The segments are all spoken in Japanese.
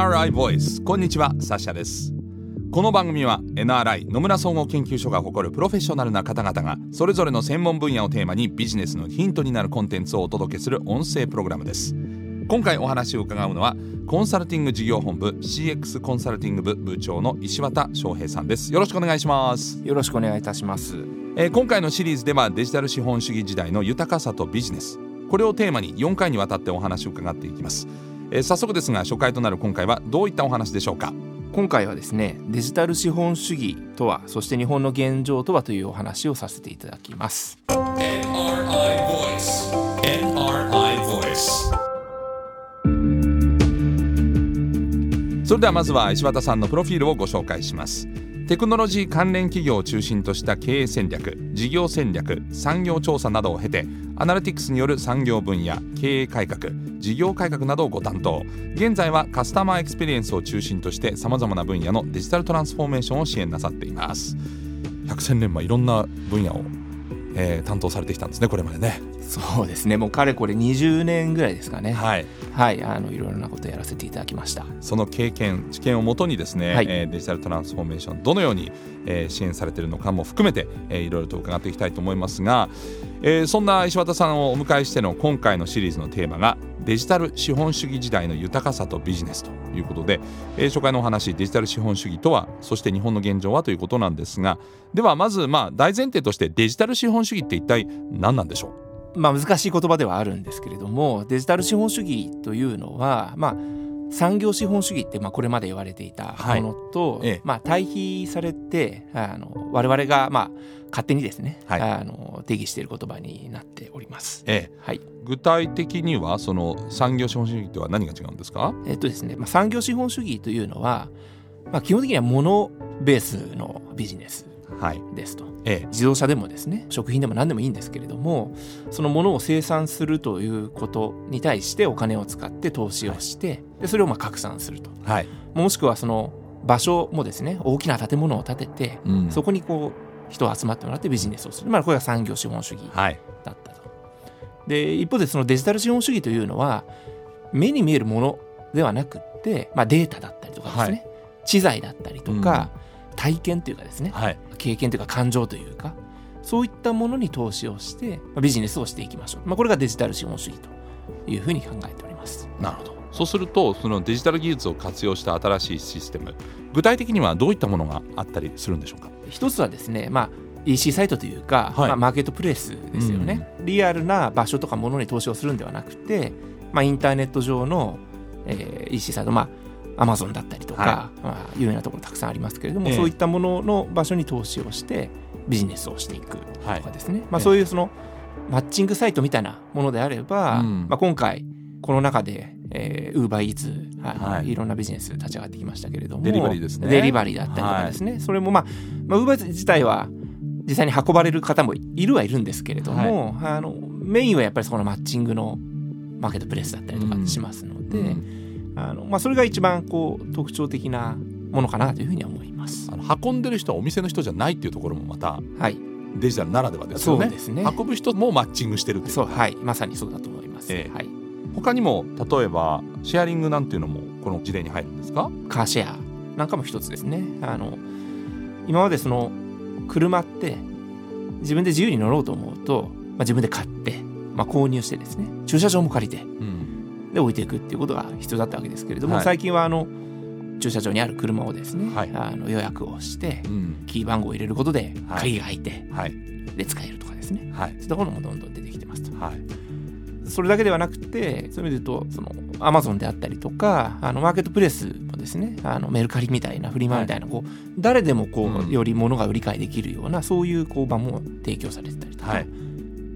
NRI Voice こんにちはサッシャです。この番組は NRI 野村総合研究所が誇るプロフェッショナルな方々がそれぞれの専門分野をテーマにビジネスのヒントになるコンテンツをお届けする音声プログラムです。今回お話を伺うのはコンサルティング事業本部 CX コンサルティング部部長の石渡翔平さんです。よろしくお願いします。よろしくお願いいたします。えー今回のシリーズではデジタル資本主義時代の豊かさとビジネス。これをテーマに4回にわたってお話を伺っていきます、えー早速ですが初回となる今回はどういったお話でしょうか？今回はですねデジタル資本主義とはそして日本の現状とはというお話をさせていただきます。NRI Voice NRI Voice それではまずは石渡さんのプロフィールをご紹介しますテクノロジー関連企業を中心とした経営戦略事業戦略産業調査などを経てアナリティクスによる産業分野経営改革事業改革などをご担当現在はカスタマーエクスペリエンスを中心としてさまざまな分野のデジタルトランスフォーメーションを支援なさっています。百戦錬磨いろんな分野を、えー担当されてきたんですねこれまでね。そうですね。もうかれこれ20年ぐらいですかね。はい。はい。あのいろいろなことをやらせていただきました。その経験知見をもとにですね、はい。えーデジタルトランスフォーメーションどのように、えー支援されているのかも含めて、えーいろいろと伺っていきたいと思いますが、えーそんな石渡さんをお迎えしての今回のシリーズのテーマがデジタル資本主義時代の豊かさとビジネスということで、えー初回のお話デジタル資本主義とはそして日本の現状はということなんですがではまずまあ大前提としてデジタル資本主義って一体何なんでしょう？まあ難しい言葉ではあるんですけれどもデジタル資本主義というのはまあ産業資本主義ってまあこれまで言われていたはい。ものと、ええ。まあ、対比されてあの我々がまあ勝手にですね、はい。あの定義している言葉になっております。ええ。はい。具体的にはその産業資本主義とは何が違うんですか？えっとですねまあ、産業資本主義というのは、まあ、基本的にはモノベースのビジネスはいですと。ええ。自動車でもですね食品でも何でもいいんですけれどもそのものを生産するということに対してお金を使って投資をして、でそれをまあ拡散すると。はい、もしくはその場所もですね大きな建物を建てて、うん。そこにこう人を集まってもらってビジネスをする、まあ、これが産業資本主義はい。だったと。で一方でそのデジタル資本主義というのは目に見えるものではなくって、まあ、データだったりとかですね、知財だったりとか、体験というかですねはい。経験というか感情というかそういったものに投資をしてまあビジネスをしていきましょう、まあ、これがデジタル資本主義というふうに考えております。なるほど。そうするとそのデジタル技術を活用した新しいシステム具体的にはどういったものがあったりするんでしょうか？一つはですね、まあ、EC サイトというか、はい。まあ、マーケットプレイスですよね、リアルな場所とかものに投資をするんではなくて、まあ、インターネット上の、えー EC サイト、まあ、アマゾンだったりとか、はまあ、有名なところたくさんありますけれども、ええ。そういったものの場所に投資をしてビジネスをしていくはとかですね、まあ、ええ。そういうそのマッチングサイトみたいなものであれば、うん。まあ、今回この中で、えー、ウーバーイーツ、はい。はい。い、ろんなビジネス立ち上がってきましたけれどもデリバリーですね。デリバリーだったりとかですね、それもまあ、まあ、ウーバーイーツ自体は実際に運ばれる方もいるはいるんですけれども、あのメインはやっぱりそのマッチングのマーケットプレイスだったりとかしますので、うんあのまあ、それが一番こう特徴的なものかなというふうには思います。あの運んでる人はお店の人じゃないっていうところもまたはい、デジタルならではですよね。そうですね。運ぶ人もマッチングしてるっていう。そうはい、まさにそうだと思います。ええ。はい、他にも例えばシェアリングなんていうのもこの事例に入るんですか？カーシェアなんかも一つですね。あの今までその車って自分で自由に乗ろうと思うと、まあ、自分で買って、まあ、購入してですね。駐車場も借りて。うんで置いていくっていうことが必要だったわけですけれども、はい。最近はあの駐車場にある車をですね、はい。あの予約をしてうん。キー番号を入れることではい。鍵が開いて、はい。で使えるとかですね。はい。そういったものもどんどん出てきてますと。はい。それだけではなくてそういう意味で言うとそのアマゾンであったりとかあのマーケットプレイスもですねあのメルカリみたいなフリマみたいな、こう誰でもこう、うん。より物が売り買いできるようなそういうこう場も提供されてたりとかはい。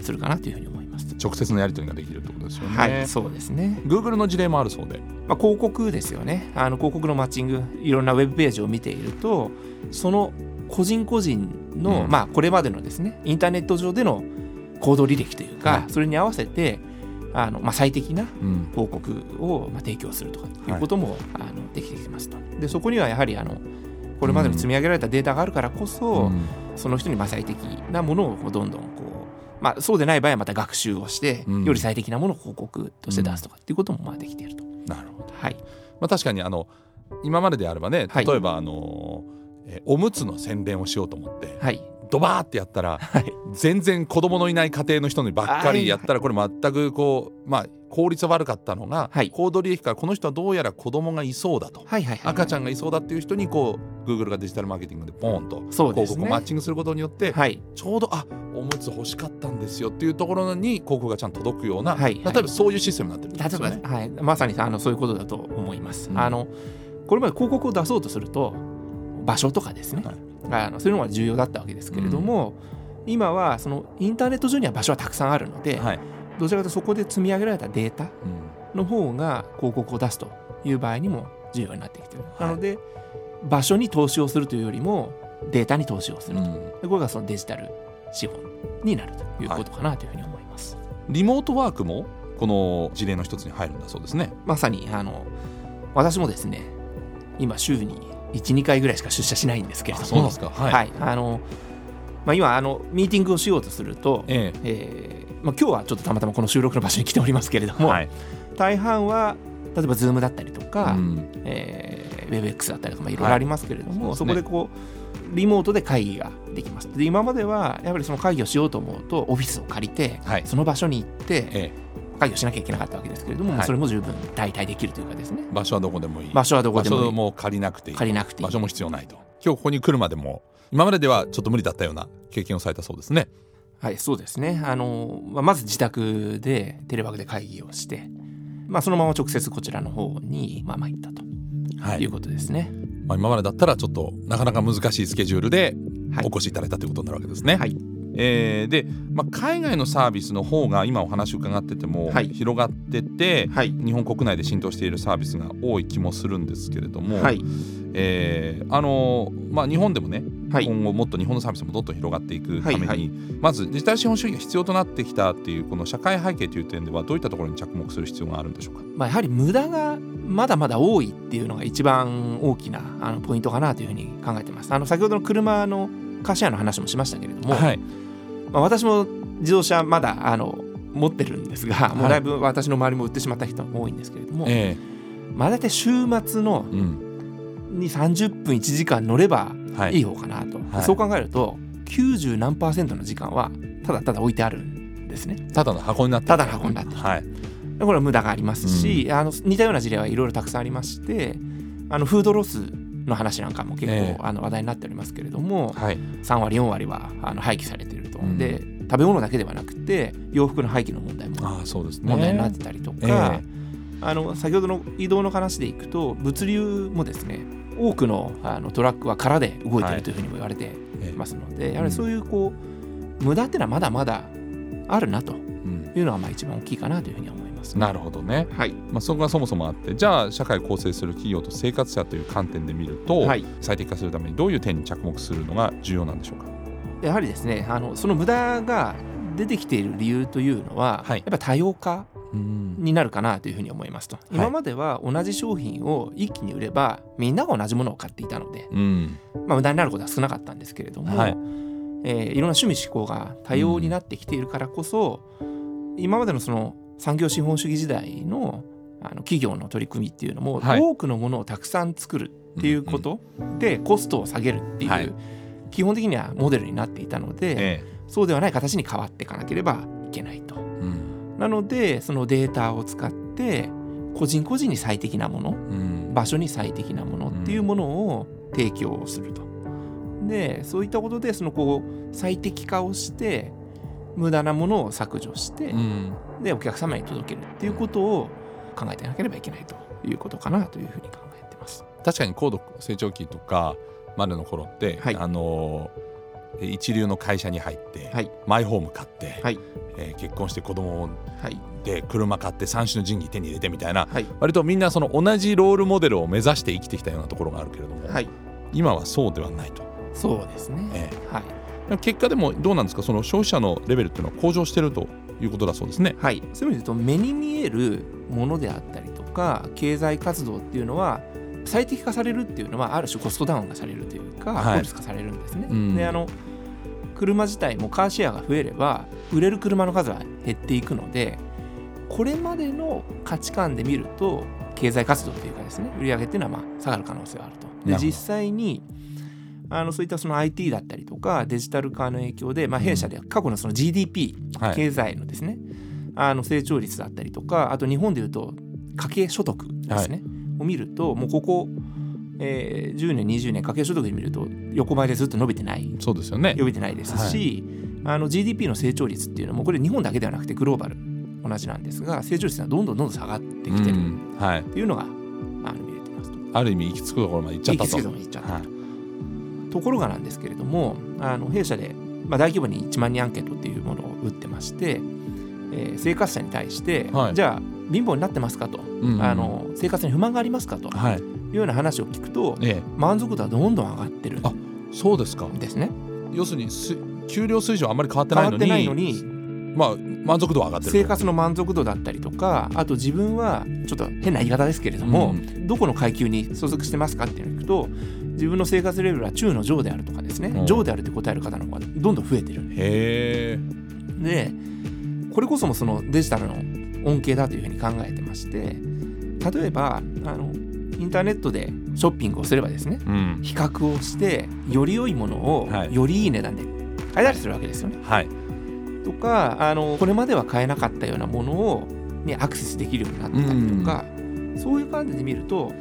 するかなというふうにます。直接のやり取りができるってことですよね、はい、そうですね。Google の事例もあるそうで。まあ、広告ですよね。あの広告のマッチングいろんなウェブページを見ているとその個人個人の、うん。まあ、これまでのですねインターネット上での行動履歴というか、はい。それに合わせてあの、まあ、最適なうん。広告をまあ提供するとかいうことも、あのできてきますと。でそこにはやはりあのこれまでの積み上げられたデータがあるからこそ、うん。その人にまあ最適なものをどんどんこう、まあ、そうでない場合はまた学習をして、うん。より最適なものを広告として出すとかっていうこともまあできていると。なるほど。はい、まあ、確かにあの今までであればねはい。例えばあの、えーおむつの宣伝をしようと思ってはいドバーってやったらはい。全然子供のいない家庭の人にばっかりやったらこれ全くこうまあ効率悪かったのが、はい。行動利益からこの人はどうやら子供がいそうだと。はいはいはい赤ちゃんがいそうだっていう人にこう Google がデジタルマーケティングでポーンと広告をマッチングすることによって、はい。ちょうどあおむつ欲しかったんですよっていうところに広告がちゃんと届くような、はい。例えばそういうシステムになってるん例えば、です。よね。はい、まさにあのそういうことだと思います。うん。あのこれまで広告を出そうとすると場所とかですね、あのそういうのが重要だったわけですけれども、今はそのインターネット上には場所はたくさんあるので、はいどちらかというとそこで積み上げられたデータうんの方が広告を出すという場合にも重要になってきている。はいなので場所に投資をするというよりもデータに投資をすると、うんでこれがそのデジタル資本になるということかなというふうに思います。リモートワークもこの事例の一つに入るんだそうですね。まさにあの私もですね今週に12回ぐらいしか出社しないんですけれども。今あのミーティングをしようとすると、ええ。ーまあ、今日はちょっとたまたまこの収録の場所に来ておりますけれども、えはい。大半は例えば Zoom だったりとか、うん。えー WebX だったりとかまあいろいろありますけれども、はいそこでこうリモートで会議ができます。で今まではやっぱりその会議をしようと思うとオフィスを借りて、はい。その場所に行ってえ会議をしなきゃいけなかったわけですけれども、はいそれも十分代替できるというかですねえ場所はどこでもいい。場所はどこ場でもいい所も借りなくていい。借りなくていい場所も必要ないと。今日ここに来るまでも今までではちょっと無理だったような経験をされたそうですね。はいそうですねあの、まあまず自宅でテレワークで会議をして、まあ、そのまま直接こちらの方に、まあ、参ったとはいいうことですね。まあ、今までだったらちょっとなかなか難しいスケジュールではいお越しいただいたということになるわけですね。はいえーで、まあ、海外のサービスの方が今お話伺っててもはい。広がってて、はい。日本国内で浸透しているサービスが多い気もするんですけれども、はい。えーあのーまあ、日本でもね、はい。今後もっと日本のサービスもどんどん広がっていくために、はいはい。まずデジタル資本主義が必要となってきたっていうこの社会背景という点ではどういったところに着目する必要があるんでしょうか？まあ、やはり無駄がまだまだ多いっていうのが一番大きなあのポイントかなというふうに考えてます。あの先ほどの車のカーシェアの話もしましたけれども、はい、まあ、私も自動車まだあの持ってるんですが、もうだいぶ私の周りも売ってしまった人も多いんですけれども、えまあ大体週末のーうん。に30分1時間乗ればはい。いい方かなと、はい。そう考えると90何パーセントの時間はただただ置いてあるんですね。ただの箱になってただの箱になってる。はい。でこれは無駄がありますし、あの似たような事例はいろいろたくさんありましてあのフードロスの話なんかも結構、ええ。あの話題になっておりますけれどもはい。3割4割はあの廃棄されていると、うん。で食べ物だけではなくて洋服の廃棄の問題も問題になってたりとか、えあの先ほどの移動の話でいくと物流もですね多くのあのトラックは空で動いているというふうにも言われてますので、やはりそういうこう無駄っていうのはまだまだあるなとうん。いうのがまあ一番大きいかなというふうに思います。なるほどね、はい、まあ、そこがそもそもあってじゃあ社会を構成する企業と生活者という観点で見ると、はい。最適化するためにどういう点に着目するのが重要なんでしょうか？やはりですねあのその無駄が出てきている理由というのは、はい。やっぱ多様化うん。になるかなというふうに思いますと、今までは同じ商品を一気に売ればみんなが同じものを買っていたので、うん。まあ、無駄になることは少なかったんですけれども、はい。えーいろんな趣味思考が多様になってきているからこそ、今までのその産業資本主義時代のあの企業の取り組みっていうのも、はい。多くのものをたくさん作るっていうことでコストを下げるっていう、はい。基本的にはモデルになっていたので、えそうではない形に変わっていかなければいけないと。えうん。なのでそのデータを使って個人個人に最適なものうん。場所に最適なものっていうものを提供すると。でそういったことでそのこう最適化をして無駄なものを削除して、うん。でお客様に届けるっていうことを考えていなければいけないということかなというふうに考えてます。確かに高度成長期とかまでの頃って、はい。あのえ一流の会社に入って、はい。マイホーム買って、はい。えー結婚して子供はい。で車買って三種の神器手に入れてみたいな。はい。割とみんなその同じロールモデルを目指して生きてきたようなところがあるけれども、はい。今はそうではないと。そうですね。えはい。え結果でもどうなんですか？その消費者のレベルっていうのは向上してるということだそうですね。はい、そういう意味で言うと目に見えるものであったりとか経済活動っていうのは最適化されるっていうのはある種コストダウンがされるというか、はい効率化されるんですね。うんであの車自体もカーシェアが増えれば売れる車の数は減っていくのでこれまでの価値観で見ると経済活動というかですね売上っていうのはまあ下がる可能性があると。で実際にあのそういったその IT だったりとかデジタル化の影響で、まあ、弊社で過去のその GDP、はい。経済のですねあの成長率だったりとかあと日本でいうと家計所得ですね、を見るともうここ、えー10年20年家計所得で見ると横ばいでずっと伸びてない。そうですよね。伸びてないですし、あの GDP の成長率っていうのもこれ日本だけではなくてグローバル同じなんですが成長率がどんどんどんどん下がってきてる。っていうのが、あの見れてますと。ある意味行き着くところまで行っちゃったと。行き着くところまで行っちゃったはいところがなんですけれどもあの弊社で、まあ、大規模に1万人アンケートっていうものを打ってまして、えー生活者に対して、はい。じゃあ貧乏になってますかと、うんうん。あの生活に不満がありますかと。はい。いうような話を聞くとええ。満足度はどんどん上がってるあそうですか。んですね。要するにす給料水準はあんまり変わってないのに変わってないのにまあ満足度は上がってると。生活の満足度だったりとかあと自分はちょっと変な言い方ですけれども、うどこの階級に所属してますかっていうのを聞くと自分の生活レベルは中の上であるとかですね、うん。上であるって答える方の方がどんどん増えてる。へえでこれこそもそのデジタルの恩恵だというふうに考えてまして例えばあのインターネットでショッピングをすればですねうん。比較をしてより良いものをはい。よりいい値段で買えたりするわけですよね。はい。とかあのこれまでは買えなかったようなものをにアクセスできるようになったりとか、そういう感じで見ると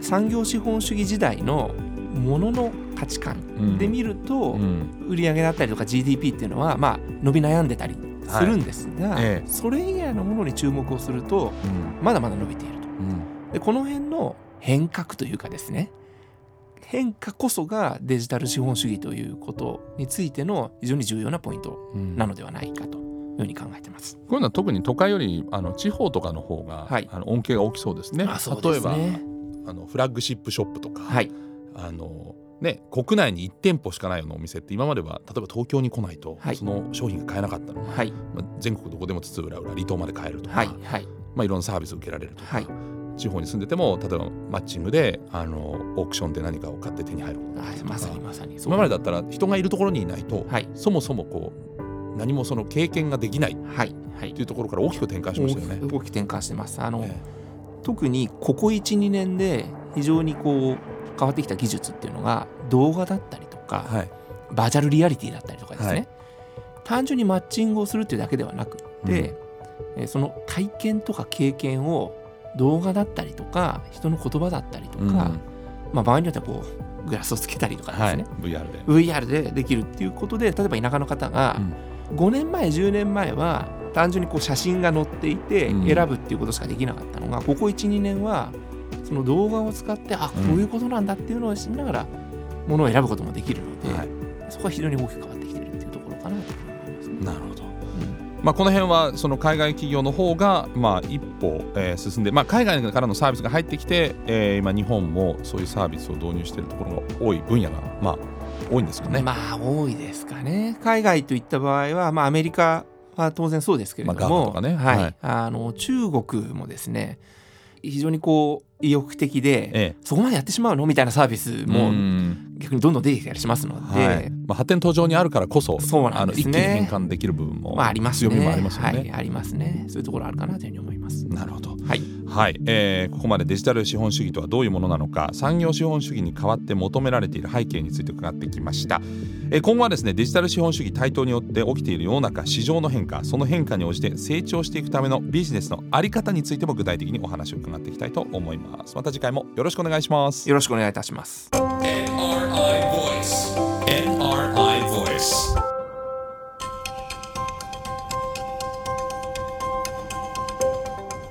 産業資本主義時代のものの価値観で見ると、うん。売上だったりとか GDP っていうのはまあ伸び悩んでたりするんですが、ええ。それ以外のものに注目をするとうん。まだまだ伸びていると。うん。でこの辺の変革というかですね変化こそがデジタル資本主義ということについての非常に重要なポイントうん。なのではないかというふうに考えてます。こういうのは特に都会よりあの地方とかの方が、はい。あの恩恵が大きそうですね。あそうですね。例えばあのフラッグシップショップとか、はい、あのね、国内に1店舗しかないようなお店って今までは例えば東京に来ないと、はい。その商品が買えなかったの。が、はい、まあ、全国どこでも津々浦々離島まで買えるとか、はい、はい、まあ、いろんなサービスを受けられるとか、はい、地方に住んでても例えばマッチングであのオークションで何かを買って手に入ることがまさにまさに今までだったら人がいるところにいないと、はい、そもそもこう何もその経験ができないっはい、はい。ていうところから大きく転換しましたよね。大きく転換してます。あの、え特にここ1、2年で非常にこう変わってきた技術っていうのが動画だったりとか、えはい。バーチャルリアリティだったりとかですね、はい。単純にマッチングをするっていうだけではなくって、えーその体験とか経験を動画だったりとか人の言葉だったりとか、うん。まあ、場合によってはこうグラスをつけたりとかですはい。ね、VR で。VR でできるっていうことで例えば田舎の方が5年前10年前は単純にこう写真が載っていてうん選ぶっていうことしかできなかったのが、ここ12年はその動画を使ってあこういうことなんだっていうのを知りながらものを選ぶこともできるので、はいそこは非常に大きく変わってきてるっていうところかなと思いますね。なるほど。うんまあ、この辺はその海外企業の方がまあ一歩、えー進んで、まあ、海外からのサービスが入ってきて、えー今日本もそういうサービスを導入しているところが多い分野がまあ多いんですよね。まあ多いですかね。海外といった場合は、まあ、アメリカは当然そうですけれどまあも、とかね。はい。はい。あの中国もですね非常にこう意欲的で、ええそこまでやってしまうの？みたいなサービスもうん逆にどんどん出てきたりしますので、はいまあ、発展途上にあるからこそそうなんですねあの一気に変換できる部分もまあありますね。強みもありますよね。はい、ありますね。そういうところあるかなというふうに思います。なるほど。はい。はい、えーここまでデジタル資本主義とはどういうものなのか産業資本主義に代わって求められている背景について伺ってきました、えー今後はですねデジタル資本主義台頭によって起きている世の中市場の変化その変化に応じて成長していくためのビジネスのあり方についても具体的にお話を伺っていきたいと思いますまた次回もよろしくお願いします。よろしくお願いいたします。NRI Voice. NRI Voice.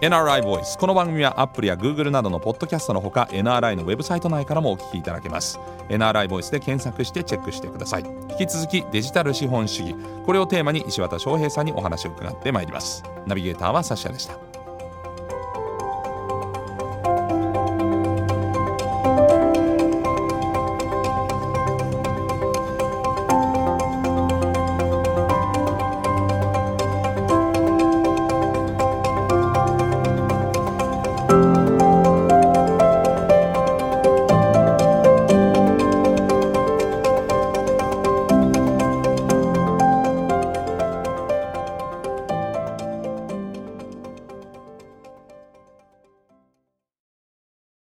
NRI Voice. この番組は Apple や Google などのポッドキャストのほか NRI のウェブサイト内からもお聞きいただけます。NRI Voice で検索してチェックしてください。引き続きデジタル資本主義。これをテーマに石渡翔平さんにお話を伺ってまいります。ナビゲーターはサッシャでした